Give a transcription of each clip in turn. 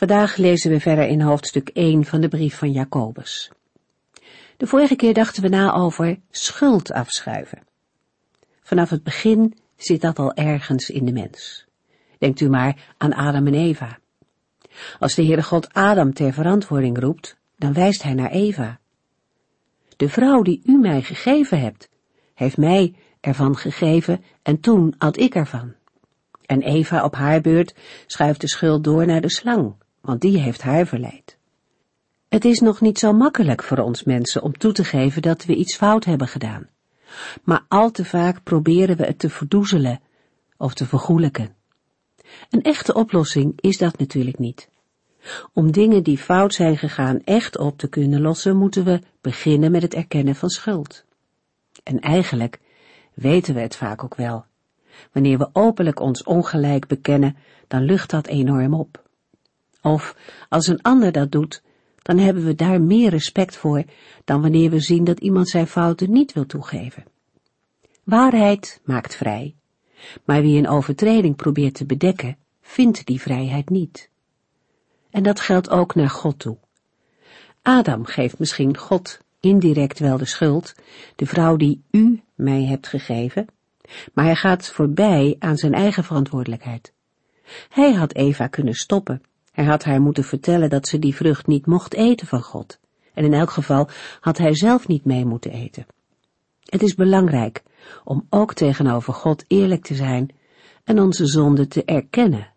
Vandaag lezen we verder in hoofdstuk 1 van de brief van Jacobus. De vorige keer dachten we na over schuld afschuiven. Vanaf het begin zit dat al ergens in de mens. Denkt u maar aan Adam en Eva. Als de Heere God Adam ter verantwoording roept, dan wijst hij naar Eva. De vrouw die u mij gegeven hebt, heeft mij ervan gegeven en toen at ik ervan. En Eva op haar beurt schuift de schuld door naar de slang want die heeft haar verleid. Het is nog niet zo makkelijk voor ons mensen om toe te geven dat we iets fout hebben gedaan. Maar al te vaak proberen we het te verdoezelen of te vergoelijken. Een echte oplossing is dat natuurlijk niet. Om dingen die fout zijn gegaan echt op te kunnen lossen, moeten we beginnen met het erkennen van schuld. En eigenlijk weten we het vaak ook wel. Wanneer we openlijk ons ongelijk bekennen, dan lucht dat enorm op. Of als een ander dat doet, dan hebben we daar meer respect voor dan wanneer we zien dat iemand zijn fouten niet wil toegeven. Waarheid maakt vrij, maar wie een overtreding probeert te bedekken, vindt die vrijheid niet. En dat geldt ook naar God toe. Adam geeft misschien God indirect wel de schuld, de vrouw die u mij hebt gegeven, maar hij gaat voorbij aan zijn eigen verantwoordelijkheid. Hij had Eva kunnen stoppen hij had haar moeten vertellen dat ze die vrucht niet mocht eten van God. En in elk geval had hij zelf niet mee moeten eten. Het is belangrijk om ook tegenover God eerlijk te zijn en onze zonde te erkennen.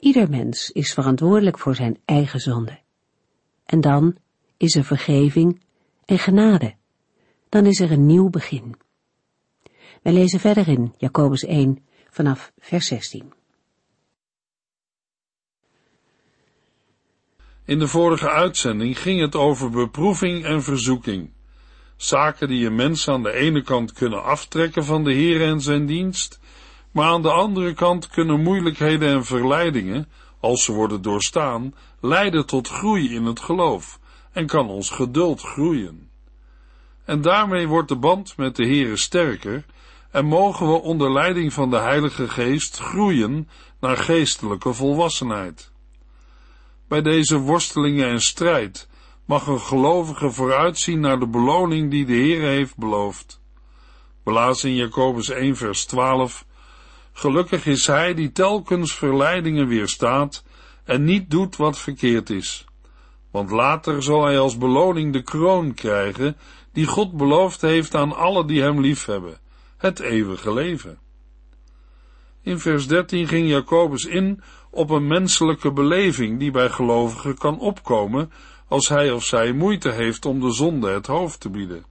Ieder mens is verantwoordelijk voor zijn eigen zonde. En dan is er vergeving en genade. Dan is er een nieuw begin. Wij lezen verder in Jacobus 1 vanaf vers 16. In de vorige uitzending ging het over beproeving en verzoeking. Zaken die een mens aan de ene kant kunnen aftrekken van de Heer en zijn dienst, maar aan de andere kant kunnen moeilijkheden en verleidingen, als ze worden doorstaan, leiden tot groei in het geloof en kan ons geduld groeien. En daarmee wordt de band met de Heere sterker en mogen we onder leiding van de Heilige Geest groeien naar geestelijke volwassenheid. Bij deze worstelingen en strijd mag een gelovige vooruitzien naar de beloning die de Heer heeft beloofd. Lazen in Jacobus 1 vers 12 Gelukkig is hij die telkens verleidingen weerstaat en niet doet wat verkeerd is. Want later zal hij als beloning de kroon krijgen die God beloofd heeft aan alle die hem liefhebben, het eeuwige leven. In vers 13 ging Jacobus in op een menselijke beleving die bij gelovigen kan opkomen als hij of zij moeite heeft om de zonde het hoofd te bieden.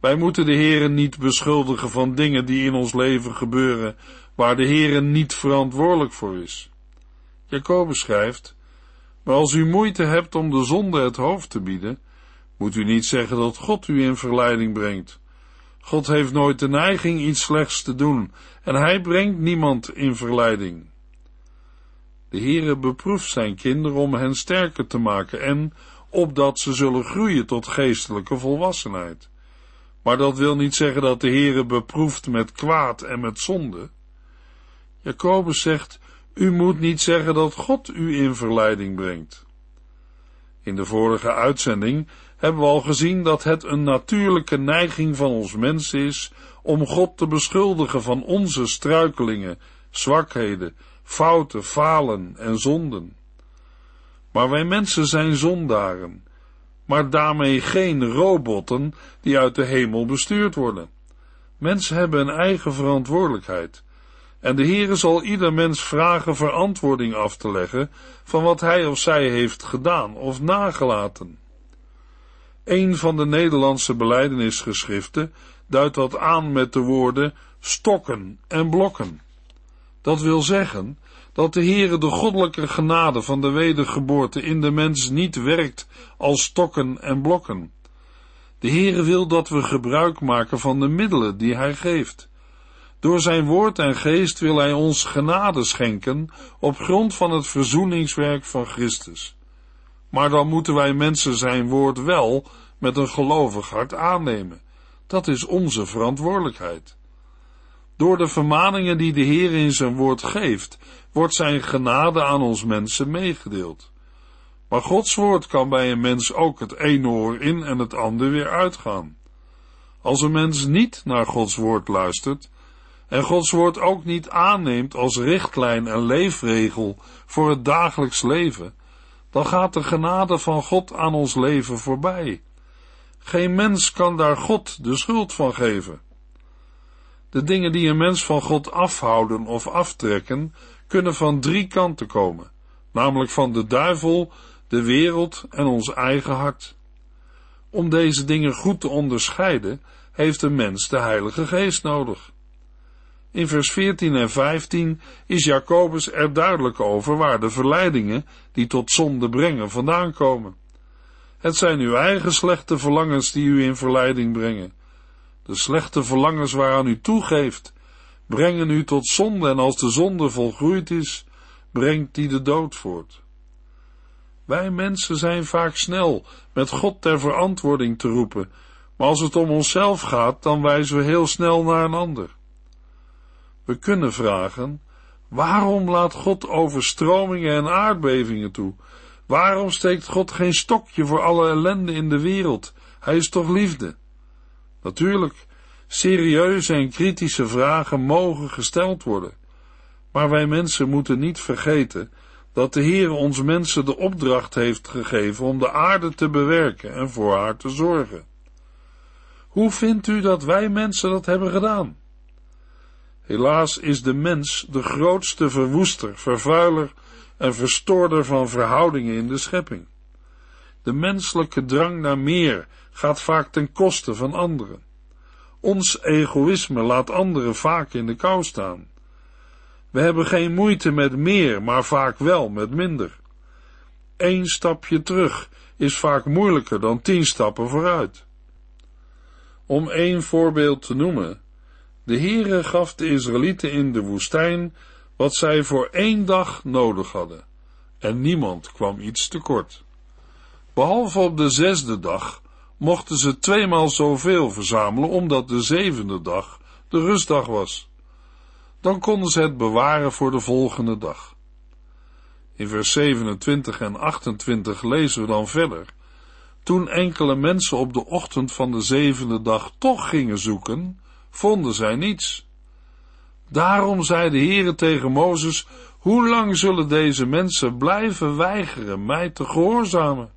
Wij moeten de Heeren niet beschuldigen van dingen die in ons leven gebeuren waar de Heeren niet verantwoordelijk voor is. Jacobus schrijft, maar als u moeite hebt om de zonde het hoofd te bieden, moet u niet zeggen dat God u in verleiding brengt. God heeft nooit de neiging iets slechts te doen en hij brengt niemand in verleiding. De Heere beproeft zijn kinderen om hen sterker te maken en opdat ze zullen groeien tot geestelijke volwassenheid. Maar dat wil niet zeggen dat de Heere beproeft met kwaad en met zonde. Jacobus zegt, u moet niet zeggen dat God u in verleiding brengt. In de vorige uitzending hebben we al gezien dat het een natuurlijke neiging van ons mens is om God te beschuldigen van onze struikelingen, zwakheden, fouten, falen en zonden. Maar wij mensen zijn zondaren, maar daarmee geen robotten die uit de hemel bestuurd worden. Mensen hebben een eigen verantwoordelijkheid. En de Heere zal ieder mens vragen verantwoording af te leggen van wat hij of zij heeft gedaan of nagelaten. Een van de Nederlandse beleidenisgeschriften duidt dat aan met de woorden stokken en blokken. Dat wil zeggen dat de Heere de goddelijke genade van de wedergeboorte in de mens niet werkt als stokken en blokken. De Heere wil dat we gebruik maken van de middelen die Hij geeft. Door zijn woord en geest wil Hij ons genade schenken op grond van het verzoeningswerk van Christus. Maar dan moeten wij mensen zijn woord wel met een gelovig hart aannemen. Dat is onze verantwoordelijkheid. Door de vermaningen die de Heer in zijn woord geeft, wordt zijn genade aan ons mensen meegedeeld. Maar Gods woord kan bij een mens ook het ene oor in en het andere weer uitgaan. Als een mens niet naar Gods woord luistert en Gods woord ook niet aanneemt als richtlijn en leefregel voor het dagelijks leven, dan gaat de genade van God aan ons leven voorbij. Geen mens kan daar God de schuld van geven. De dingen die een mens van God afhouden of aftrekken, kunnen van drie kanten komen, namelijk van de duivel, de wereld en ons eigen hart. Om deze dingen goed te onderscheiden, heeft een mens de Heilige Geest nodig. In vers 14 en 15 is Jacobus er duidelijk over waar de verleidingen die tot zonde brengen vandaan komen. Het zijn uw eigen slechte verlangens die u in verleiding brengen. De slechte verlangens waaraan u toegeeft, brengen u tot zonde en als de zonde volgroeid is, brengt die de dood voort. Wij mensen zijn vaak snel met God ter verantwoording te roepen, maar als het om onszelf gaat, dan wijzen we heel snel naar een ander. We kunnen vragen, waarom laat God overstromingen en aardbevingen toe? Waarom steekt God geen stokje voor alle ellende in de wereld? Hij is toch liefde? Natuurlijk, serieuze en kritische vragen mogen gesteld worden. Maar wij mensen moeten niet vergeten dat de Heer ons mensen de opdracht heeft gegeven om de aarde te bewerken en voor haar te zorgen. Hoe vindt u dat wij mensen dat hebben gedaan? Helaas is de mens de grootste verwoester, vervuiler en verstoorder van verhoudingen in de schepping. De menselijke drang naar meer gaat vaak ten koste van anderen. Ons egoïsme laat anderen vaak in de kou staan. We hebben geen moeite met meer, maar vaak wel met minder. Eén stapje terug is vaak moeilijker dan tien stappen vooruit. Om één voorbeeld te noemen, de Heere gaf de Israëlieten in de woestijn wat zij voor één dag nodig hadden, en niemand kwam iets tekort. Behalve op de zesde dag mochten ze tweemaal zoveel verzamelen, omdat de zevende dag de rustdag was. Dan konden ze het bewaren voor de volgende dag. In vers 27 en 28 lezen we dan verder. Toen enkele mensen op de ochtend van de zevende dag toch gingen zoeken, vonden zij niets. Daarom zei de Heere tegen Mozes, hoe lang zullen deze mensen blijven weigeren mij te gehoorzamen?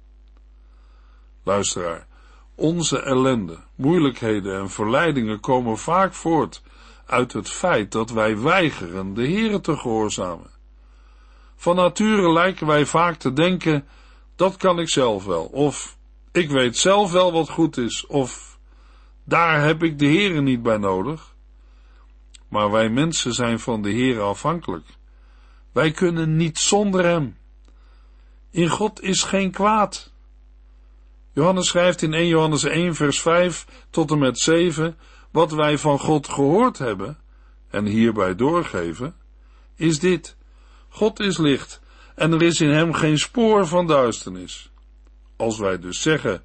Luisteraar, onze ellende, moeilijkheden en verleidingen komen vaak voort uit het feit dat wij weigeren de Heere te gehoorzamen. Van nature lijken wij vaak te denken, dat kan ik zelf wel, of ik weet zelf wel wat goed is, of daar heb ik de Heere niet bij nodig. Maar wij mensen zijn van de Heere afhankelijk. Wij kunnen niet zonder Hem. In God is geen kwaad. Johannes schrijft in 1 Johannes 1 vers 5 tot en met 7, wat wij van God gehoord hebben en hierbij doorgeven, is dit. God is licht en er is in hem geen spoor van duisternis. Als wij dus zeggen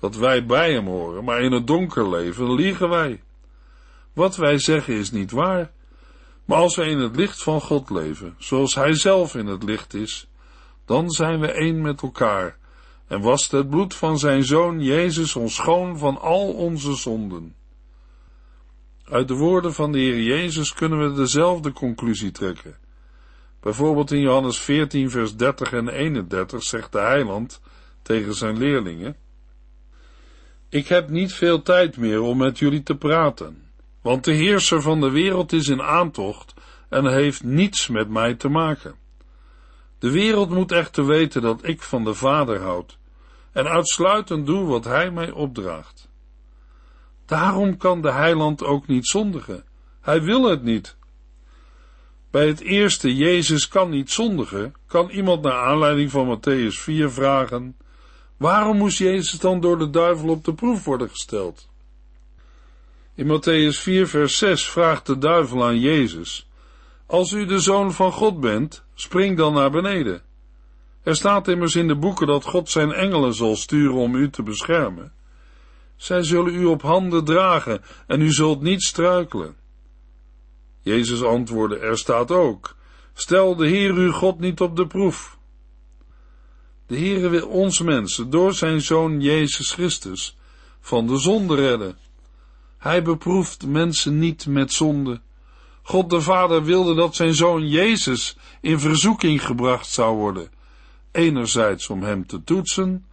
dat wij bij hem horen, maar in het donker leven, liegen wij. Wat wij zeggen is niet waar. Maar als wij in het licht van God leven, zoals Hij zelf in het licht is, dan zijn we één met elkaar en wast het bloed van Zijn Zoon Jezus ons schoon van al onze zonden. Uit de woorden van de Heer Jezus kunnen we dezelfde conclusie trekken. Bijvoorbeeld in Johannes 14, vers 30 en 31 zegt de heiland tegen zijn leerlingen: Ik heb niet veel tijd meer om met jullie te praten, want de heerser van de wereld is in aantocht en heeft niets met mij te maken. De wereld moet echter weten dat ik van de Vader houd en uitsluitend doe wat Hij mij opdraagt. Daarom kan de heiland ook niet zondigen. Hij wil het niet. Bij het eerste Jezus kan niet zondigen, kan iemand naar aanleiding van Matthäus 4 vragen: waarom moest Jezus dan door de duivel op de proef worden gesteld? In Matthäus 4 vers 6 vraagt de duivel aan Jezus: Als u de zoon van God bent, spring dan naar beneden. Er staat immers in de boeken dat God zijn engelen zal sturen om u te beschermen. Zij zullen u op handen dragen en u zult niet struikelen. Jezus antwoordde, er staat ook, stel de Heer uw God niet op de proef. De Heere wil ons mensen door zijn Zoon Jezus Christus van de zonde redden. Hij beproeft mensen niet met zonde. God de Vader wilde dat zijn Zoon Jezus in verzoeking gebracht zou worden, enerzijds om hem te toetsen,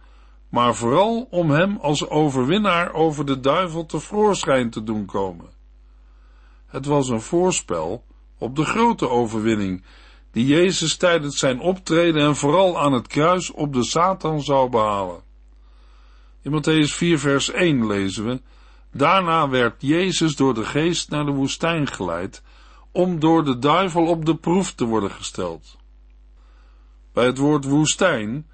maar vooral om hem als overwinnaar over de duivel te voorschijn te doen komen. Het was een voorspel op de grote overwinning die Jezus tijdens zijn optreden en vooral aan het kruis op de Satan zou behalen. In Matthäus 4 vers 1 lezen we, Daarna werd Jezus door de geest naar de woestijn geleid, om door de duivel op de proef te worden gesteld. Bij het woord woestijn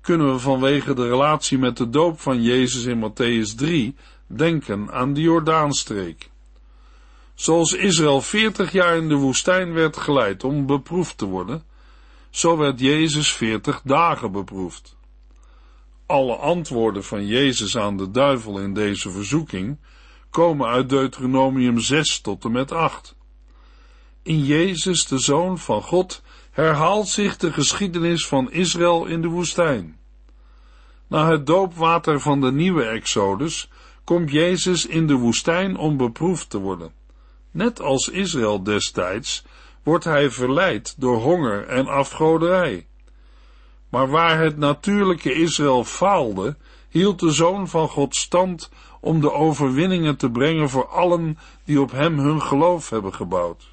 kunnen we vanwege de relatie met de doop van Jezus in Matthäus 3 denken aan de Jordaanstreek. Zoals Israël veertig jaar in de woestijn werd geleid om beproefd te worden, zo werd Jezus veertig dagen beproefd. Alle antwoorden van Jezus aan de duivel in deze verzoeking komen uit Deuteronomium 6 tot en met 8. In Jezus, de Zoon van God, herhaalt zich de geschiedenis van Israël in de woestijn. Na het doopwater van de nieuwe Exodus komt Jezus in de woestijn om beproefd te worden. Net als Israël destijds wordt hij verleid door honger en afgoderij. Maar waar het natuurlijke Israël faalde, hield de Zoon van God stand om de overwinningen te brengen voor allen die op hem hun geloof hebben gebouwd.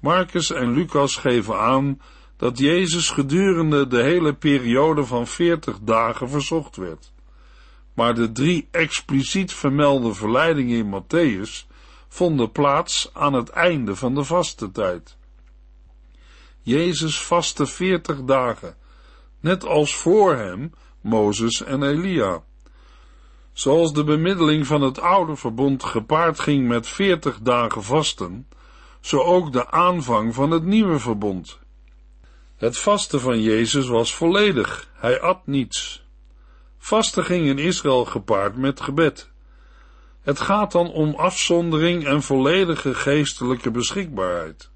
Marcus en Lucas geven aan dat Jezus gedurende de hele periode van veertig dagen verzocht werd. Maar de drie expliciet vermelde verleidingen in Matthäus vonden plaats aan het einde van de vaste tijd. Jezus vastte veertig dagen, net als voor hem Mozes en Elia. Zoals de bemiddeling van het oude verbond gepaard ging met veertig dagen vasten, zo ook de aanvang van het nieuwe verbond. Het vasten van Jezus was volledig, hij at niets. Vasten ging in Israël gepaard met gebed. Het gaat dan om afzondering en volledige geestelijke beschikbaarheid.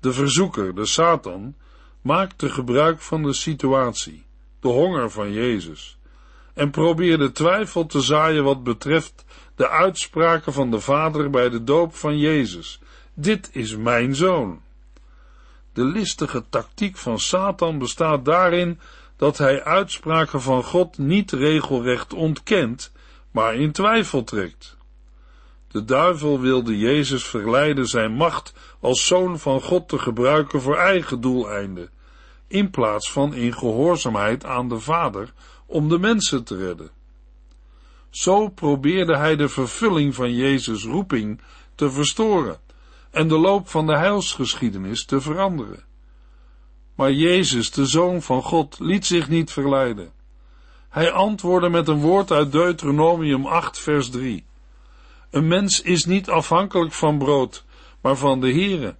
De verzoeker, de Satan, maakte gebruik van de situatie, de honger van Jezus, en probeerde twijfel te zaaien wat betreft de uitspraken van de Vader bij de doop van Jezus. Dit is mijn zoon. De listige tactiek van Satan bestaat daarin dat hij uitspraken van God niet regelrecht ontkent, maar in twijfel trekt. De duivel wilde Jezus verleiden zijn macht als zoon van God te gebruiken voor eigen doeleinden, in plaats van in gehoorzaamheid aan de Vader om de mensen te redden. Zo probeerde hij de vervulling van Jezus' roeping te verstoren en de loop van de heilsgeschiedenis te veranderen. Maar Jezus, de Zoon van God, liet zich niet verleiden. Hij antwoordde met een woord uit Deuteronomium 8, vers 3. Een mens is niet afhankelijk van brood, maar van de Here.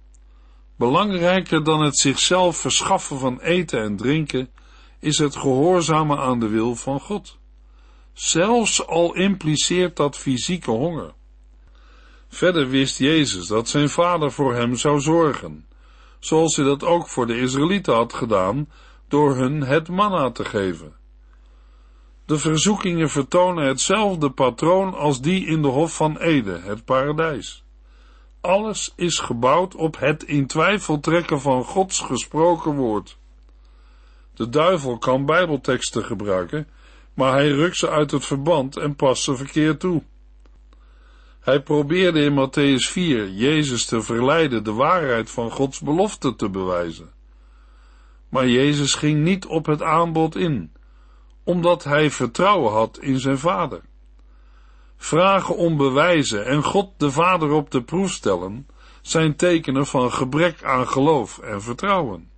Belangrijker dan het zichzelf verschaffen van eten en drinken, is het gehoorzamen aan de wil van God. Zelfs al impliceert dat fysieke honger. Verder wist Jezus dat zijn vader voor hem zou zorgen, zoals hij dat ook voor de Israëlieten had gedaan door hun het manna te geven. De verzoekingen vertonen hetzelfde patroon als die in de Hof van Ede, het paradijs. Alles is gebouwd op het in twijfel trekken van Gods gesproken woord. De duivel kan bijbelteksten gebruiken, maar hij rukt ze uit het verband en past ze verkeerd toe. Hij probeerde in Matthäus 4 Jezus te verleiden de waarheid van Gods belofte te bewijzen. Maar Jezus ging niet op het aanbod in, omdat hij vertrouwen had in zijn vader. Vragen om bewijzen en God de Vader op de proef stellen zijn tekenen van gebrek aan geloof en vertrouwen.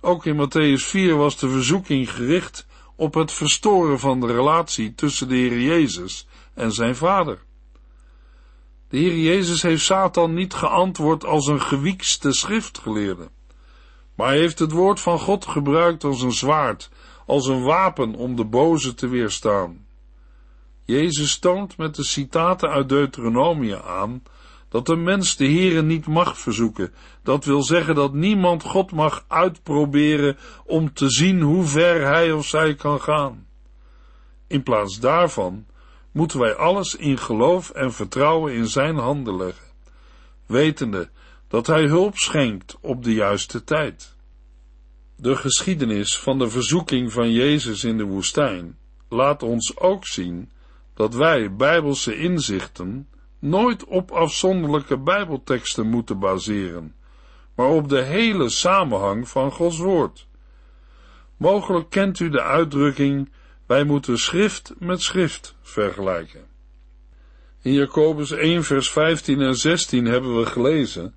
Ook in Matthäus 4 was de verzoeking gericht op het verstoren van de relatie tussen de Heer Jezus en zijn vader. De Heer Jezus heeft Satan niet geantwoord als een gewiekste schriftgeleerde, maar hij heeft het woord van God gebruikt als een zwaard, als een wapen om de boze te weerstaan. Jezus toont met de citaten uit Deuteronomie aan dat een mens de Heere niet mag verzoeken. Dat wil zeggen dat niemand God mag uitproberen om te zien hoe ver hij of zij kan gaan. In plaats daarvan moeten wij alles in geloof en vertrouwen in zijn handen leggen, wetende dat hij hulp schenkt op de juiste tijd. De geschiedenis van de verzoeking van Jezus in de woestijn laat ons ook zien dat wij bijbelse inzichten nooit op afzonderlijke bijbelteksten moeten baseren, maar op de hele samenhang van Gods woord. Mogelijk kent u de uitdrukking wij moeten schrift met schrift vergelijken. In Jacobus 1 vers 15 en 16 hebben we gelezen,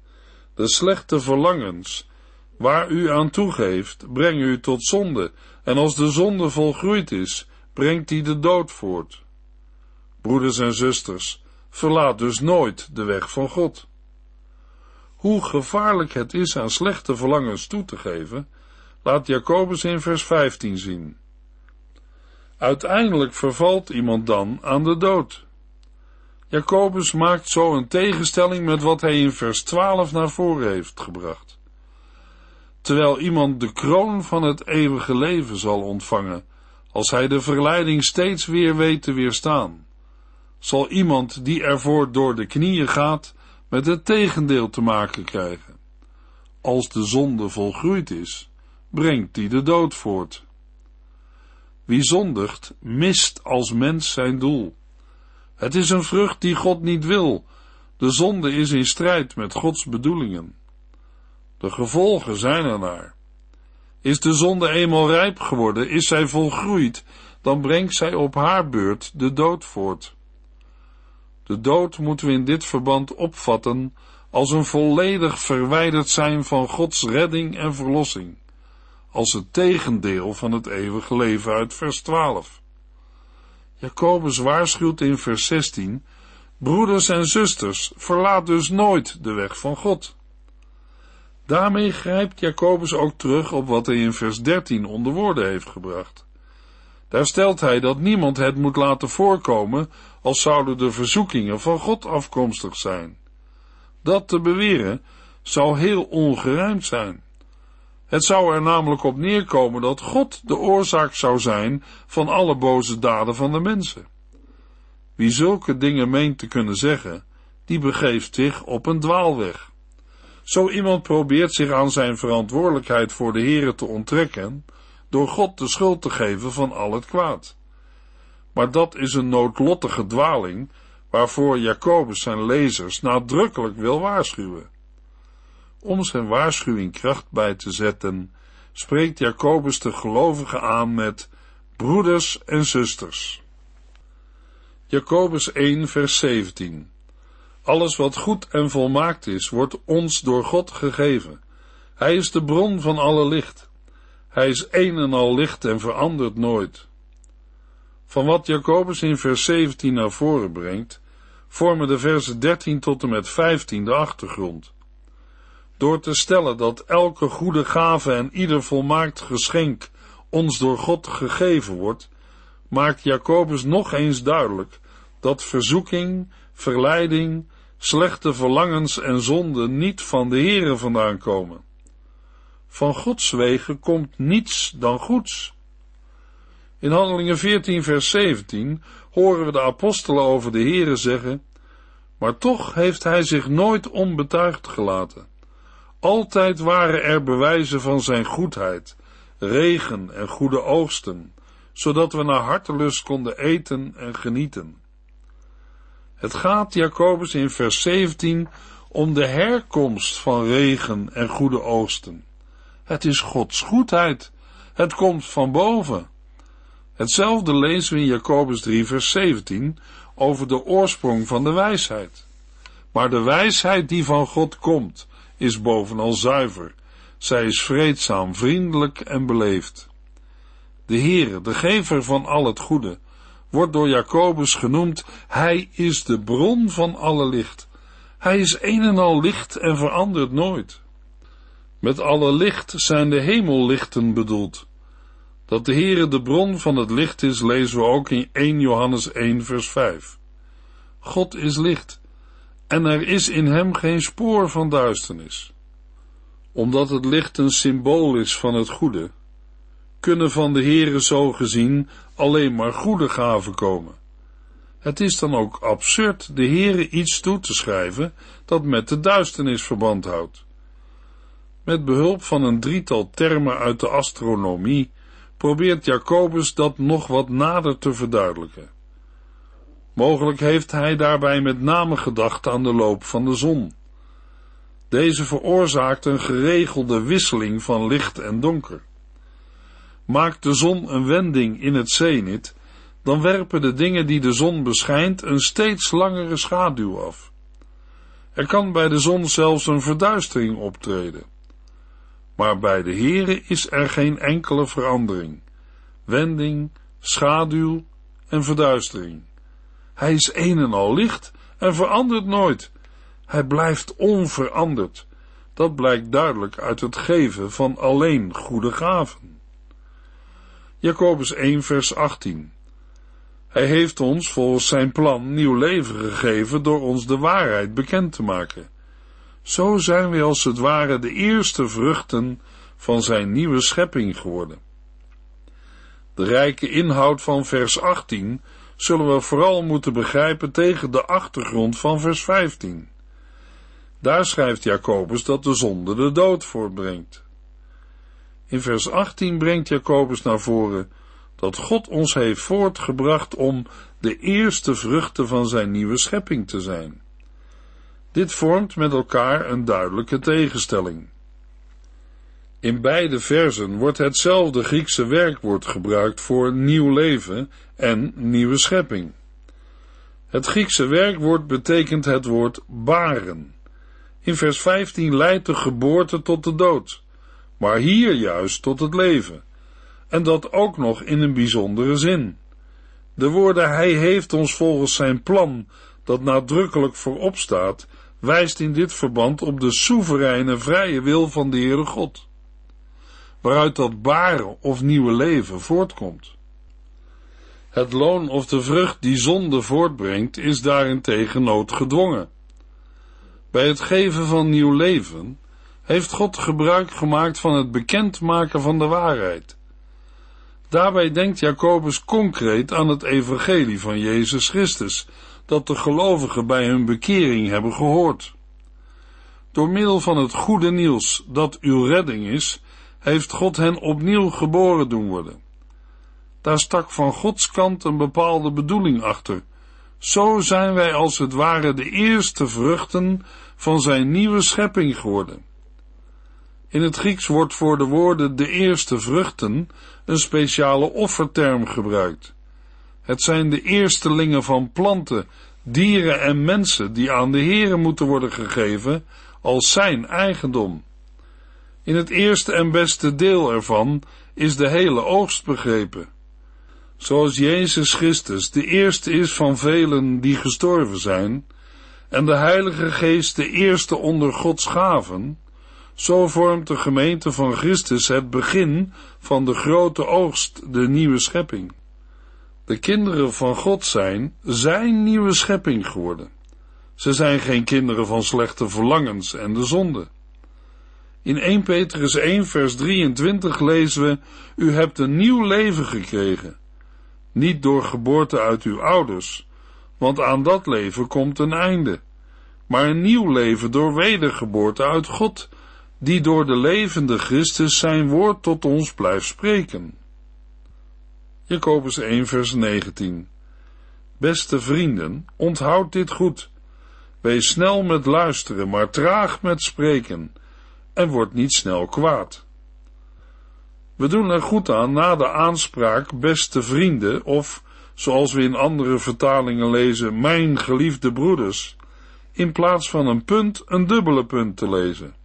de slechte verlangens waar u aan toegeeft, brengen u tot zonde, en als de zonde volgroeid is, brengt die de dood voort. Broeders en zusters, verlaat dus nooit de weg van God. Hoe gevaarlijk het is aan slechte verlangens toe te geven, laat Jacobus in vers 15 zien. Uiteindelijk vervalt iemand dan aan de dood. Jacobus maakt zo een tegenstelling met wat hij in vers 12 naar voren heeft gebracht. Terwijl iemand de kroon van het eeuwige leven zal ontvangen, als hij de verleiding steeds weer weet te weerstaan zal iemand die ervoor door de knieën gaat, met het tegendeel te maken krijgen. Als de zonde volgroeid is, brengt die de dood voort. Wie zondigt, mist als mens zijn doel. Het is een vrucht die God niet wil. De zonde is in strijd met Gods bedoelingen. De gevolgen zijn ernaar. Is de zonde eenmaal rijp geworden, is zij volgroeid, dan brengt zij op haar beurt de dood voort. De dood moeten we in dit verband opvatten als een volledig verwijderd zijn van Gods redding en verlossing, als het tegendeel van het eeuwige leven uit vers 12. Jacobus waarschuwt in vers 16, broeders en zusters, verlaat dus nooit de weg van God. Daarmee grijpt Jacobus ook terug op wat hij in vers 13 onder woorden heeft gebracht. Daar stelt hij dat niemand het moet laten voorkomen als zouden de verzoekingen van God afkomstig zijn. Dat te beweren zou heel ongeruimd zijn. Het zou er namelijk op neerkomen dat God de oorzaak zou zijn van alle boze daden van de mensen. Wie zulke dingen meent te kunnen zeggen, die begeeft zich op een dwaalweg. Zo iemand probeert zich aan zijn verantwoordelijkheid voor de Here te onttrekken, door God de schuld te geven van al het kwaad. Maar dat is een noodlottige dwaling waarvoor Jacobus zijn lezers nadrukkelijk wil waarschuwen. Om zijn waarschuwing kracht bij te zetten, spreekt Jacobus de gelovigen aan met broeders en zusters. Jacobus 1 vers 17 Alles wat goed en volmaakt is, wordt ons door God gegeven. Hij is de bron van alle licht. Hij is een en al licht en verandert nooit. Van wat Jacobus in vers 17 naar voren brengt, vormen de versen 13 tot en met 15 de achtergrond. Door te stellen dat elke goede gave en ieder volmaakt geschenk ons door God gegeven wordt, maakt Jacobus nog eens duidelijk dat verzoeking, verleiding, slechte verlangens en zonden niet van de Heere vandaan komen. Van Gods wegen komt niets dan goeds. In Handelingen 14 vers 17 horen we de apostelen over de Heere zeggen, maar toch heeft hij zich nooit onbetuigd gelaten. Altijd waren er bewijzen van zijn goedheid, regen en goede oogsten, zodat we naar hartelust konden eten en genieten. Het gaat Jacobus in vers 17 om de herkomst van regen en goede oogsten. Het is Gods goedheid. Het komt van boven. Hetzelfde lezen we in Jacobus 3, vers 17 over de oorsprong van de wijsheid. Maar de wijsheid die van God komt, is bovenal zuiver. Zij is vreedzaam, vriendelijk en beleefd. De Heere, de gever van al het goede, wordt door Jacobus genoemd, hij is de bron van alle licht. Hij is een en al licht en verandert nooit. Met alle licht zijn de hemellichten bedoeld. Dat de Heere de bron van het licht is, lezen we ook in 1 Johannes 1 vers 5. God is licht, en er is in hem geen spoor van duisternis. Omdat het licht een symbool is van het goede, kunnen van de Heere zo gezien alleen maar goede gaven komen. Het is dan ook absurd de Heere iets toe te schrijven dat met de duisternis verband houdt. Met behulp van een drietal termen uit de astronomie probeert Jacobus dat nog wat nader te verduidelijken. Mogelijk heeft hij daarbij met name gedacht aan de loop van de zon. Deze veroorzaakt een geregelde wisseling van licht en donker. Maakt de zon een wending in het zenit, dan werpen de dingen die de zon beschijnt een steeds langere schaduw af. Er kan bij de zon zelfs een verduistering optreden. Maar bij de Here is er geen enkele verandering, wending, schaduw en verduistering. Hij is een en al licht en verandert nooit. Hij blijft onveranderd. Dat blijkt duidelijk uit het geven van alleen goede gaven. Jacobus 1 vers 18 Hij heeft ons volgens zijn plan nieuw leven gegeven door ons de waarheid bekend te maken. Zo zijn we als het ware de eerste vruchten van zijn nieuwe schepping geworden. De rijke inhoud van vers 18 zullen we vooral moeten begrijpen tegen de achtergrond van vers 15. Daar schrijft Jacobus dat de zonde de dood voortbrengt. In vers 18 brengt Jacobus naar voren dat God ons heeft voortgebracht om de eerste vruchten van zijn nieuwe schepping te zijn. Dit vormt met elkaar een duidelijke tegenstelling. In beide versen wordt hetzelfde Griekse werkwoord gebruikt voor nieuw leven en nieuwe schepping. Het Griekse werkwoord betekent het woord baren. In vers 15 leidt de geboorte tot de dood, maar hier juist tot het leven. En dat ook nog in een bijzondere zin. De woorden Hij heeft ons volgens zijn plan, dat nadrukkelijk voorop staat, wijst in dit verband op de soevereine vrije wil van de Heere God, waaruit dat baren of nieuwe leven voortkomt. Het loon of de vrucht die zonde voortbrengt, is daarentegen noodgedwongen. Bij het geven van nieuw leven heeft God gebruik gemaakt van het bekendmaken van de waarheid. Daarbij denkt Jacobus concreet aan het evangelie van Jezus Christus, dat de gelovigen bij hun bekering hebben gehoord. Door middel van het goede nieuws dat uw redding is, heeft God hen opnieuw geboren doen worden. Daar stak van Gods kant een bepaalde bedoeling achter. Zo zijn wij als het ware de eerste vruchten van zijn nieuwe schepping geworden. In het Grieks wordt voor de woorden de eerste vruchten een speciale offerterm gebruikt. Het zijn de eerstelingen van planten, dieren en mensen die aan de Here moeten worden gegeven als zijn eigendom. In het eerste en beste deel ervan is de hele oogst begrepen. Zoals Jezus Christus de eerste is van velen die gestorven zijn, en de Heilige Geest de eerste onder Gods gaven, zo vormt de gemeente van Christus het begin van de grote oogst, de nieuwe schepping. De kinderen van God zijn, zijn nieuwe schepping geworden. Ze zijn geen kinderen van slechte verlangens en de zonde. In 1 Petrus 1 vers 23 lezen we, u hebt een nieuw leven gekregen. Niet door geboorte uit uw ouders, want aan dat leven komt een einde. Maar een nieuw leven door wedergeboorte uit God, die door de levende Christus zijn woord tot ons blijft spreken. Jacobus 1 vers 19 Beste vrienden, onthoud dit goed. Wees snel met luisteren, maar traag met spreken, en word niet snel kwaad. We doen er goed aan na de aanspraak beste vrienden, of, zoals we in andere vertalingen lezen, mijn geliefde broeders, in plaats van een punt een dubbele punt te lezen.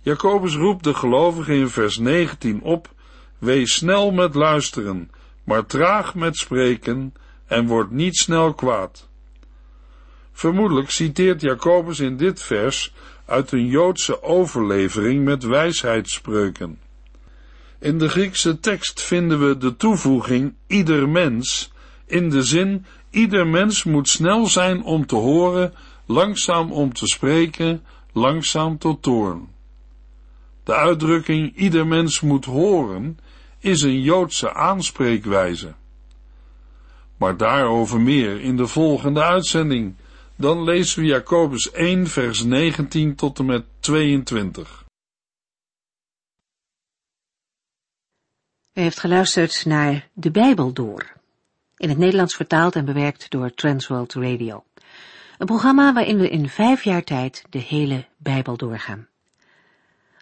Jacobus roept de gelovigen in vers 19 op: Wees snel met luisteren, maar traag met spreken en word niet snel kwaad. Vermoedelijk citeert Jacobus in dit vers uit een Joodse overlevering met wijsheidsspreuken. In de Griekse tekst vinden we de toevoeging ieder mens in de zin ieder mens moet snel zijn om te horen, langzaam om te spreken, langzaam tot toorn. De uitdrukking ieder mens moet horen is een Joodse aanspreekwijze. Maar daarover meer in de volgende uitzending. Dan lezen we Jacobus 1 vers 19 tot en met 22. U heeft geluisterd naar De Bijbel Door. In het Nederlands vertaald en bewerkt door Transworld Radio. Een programma waarin we in vijf jaar tijd de hele Bijbel doorgaan.